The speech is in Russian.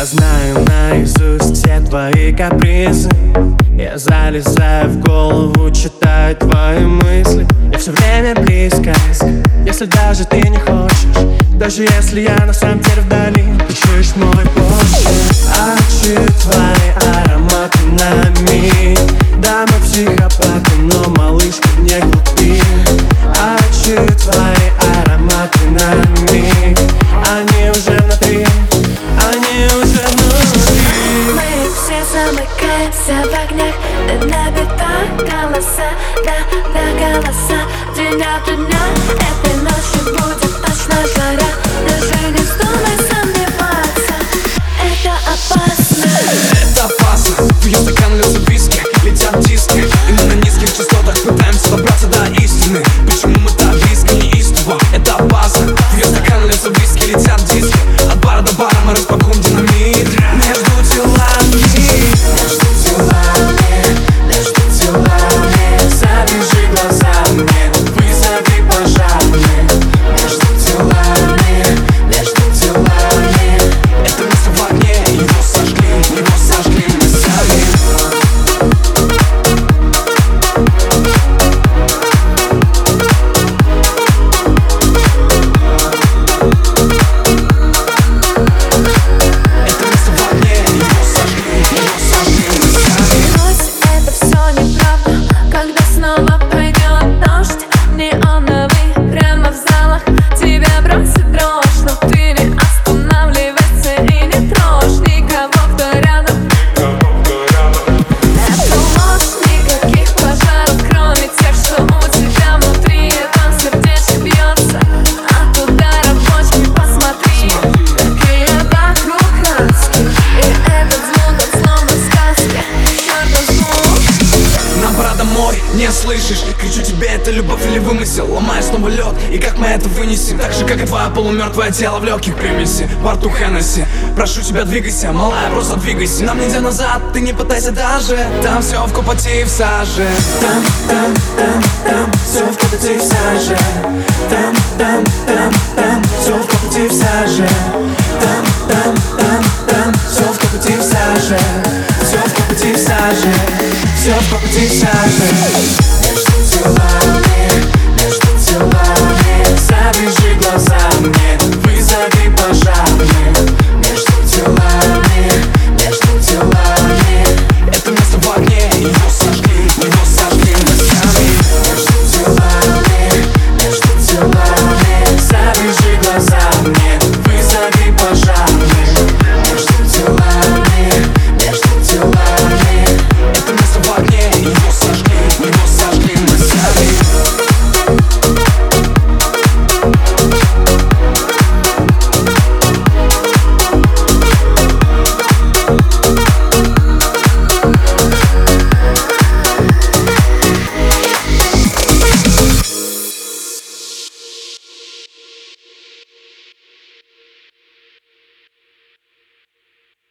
Я знаю наизусть все твои капризы. Я залезаю в голову, читаю твои мысли. Я все время близко, если даже ты не хочешь. Даже если я на самом деле вдали. Ты чуешь мой почерк А чую замыкаемся в огнях До набита голоса, да, да, голоса День ото дня. Этой ночью будет точно жара Даже Домой, не слышишь. Кричу тебе, это любовь или вымысел? Ломаю снова лед, и как мы это вынесем Так же, как и твое полумертвое тело в легких примеси. Во рту Хеннесси. Прошу тебя, двигайся, малая, просто двигайся. Нам нельзя назад, ты не пытайся даже. Там все в купоте и в саже. Там, там, там, там, все в копоти в саже. Там, там, там, там, все в копоти в саже. Там, там, там, там, все в копоти в саже property size. Never since your life.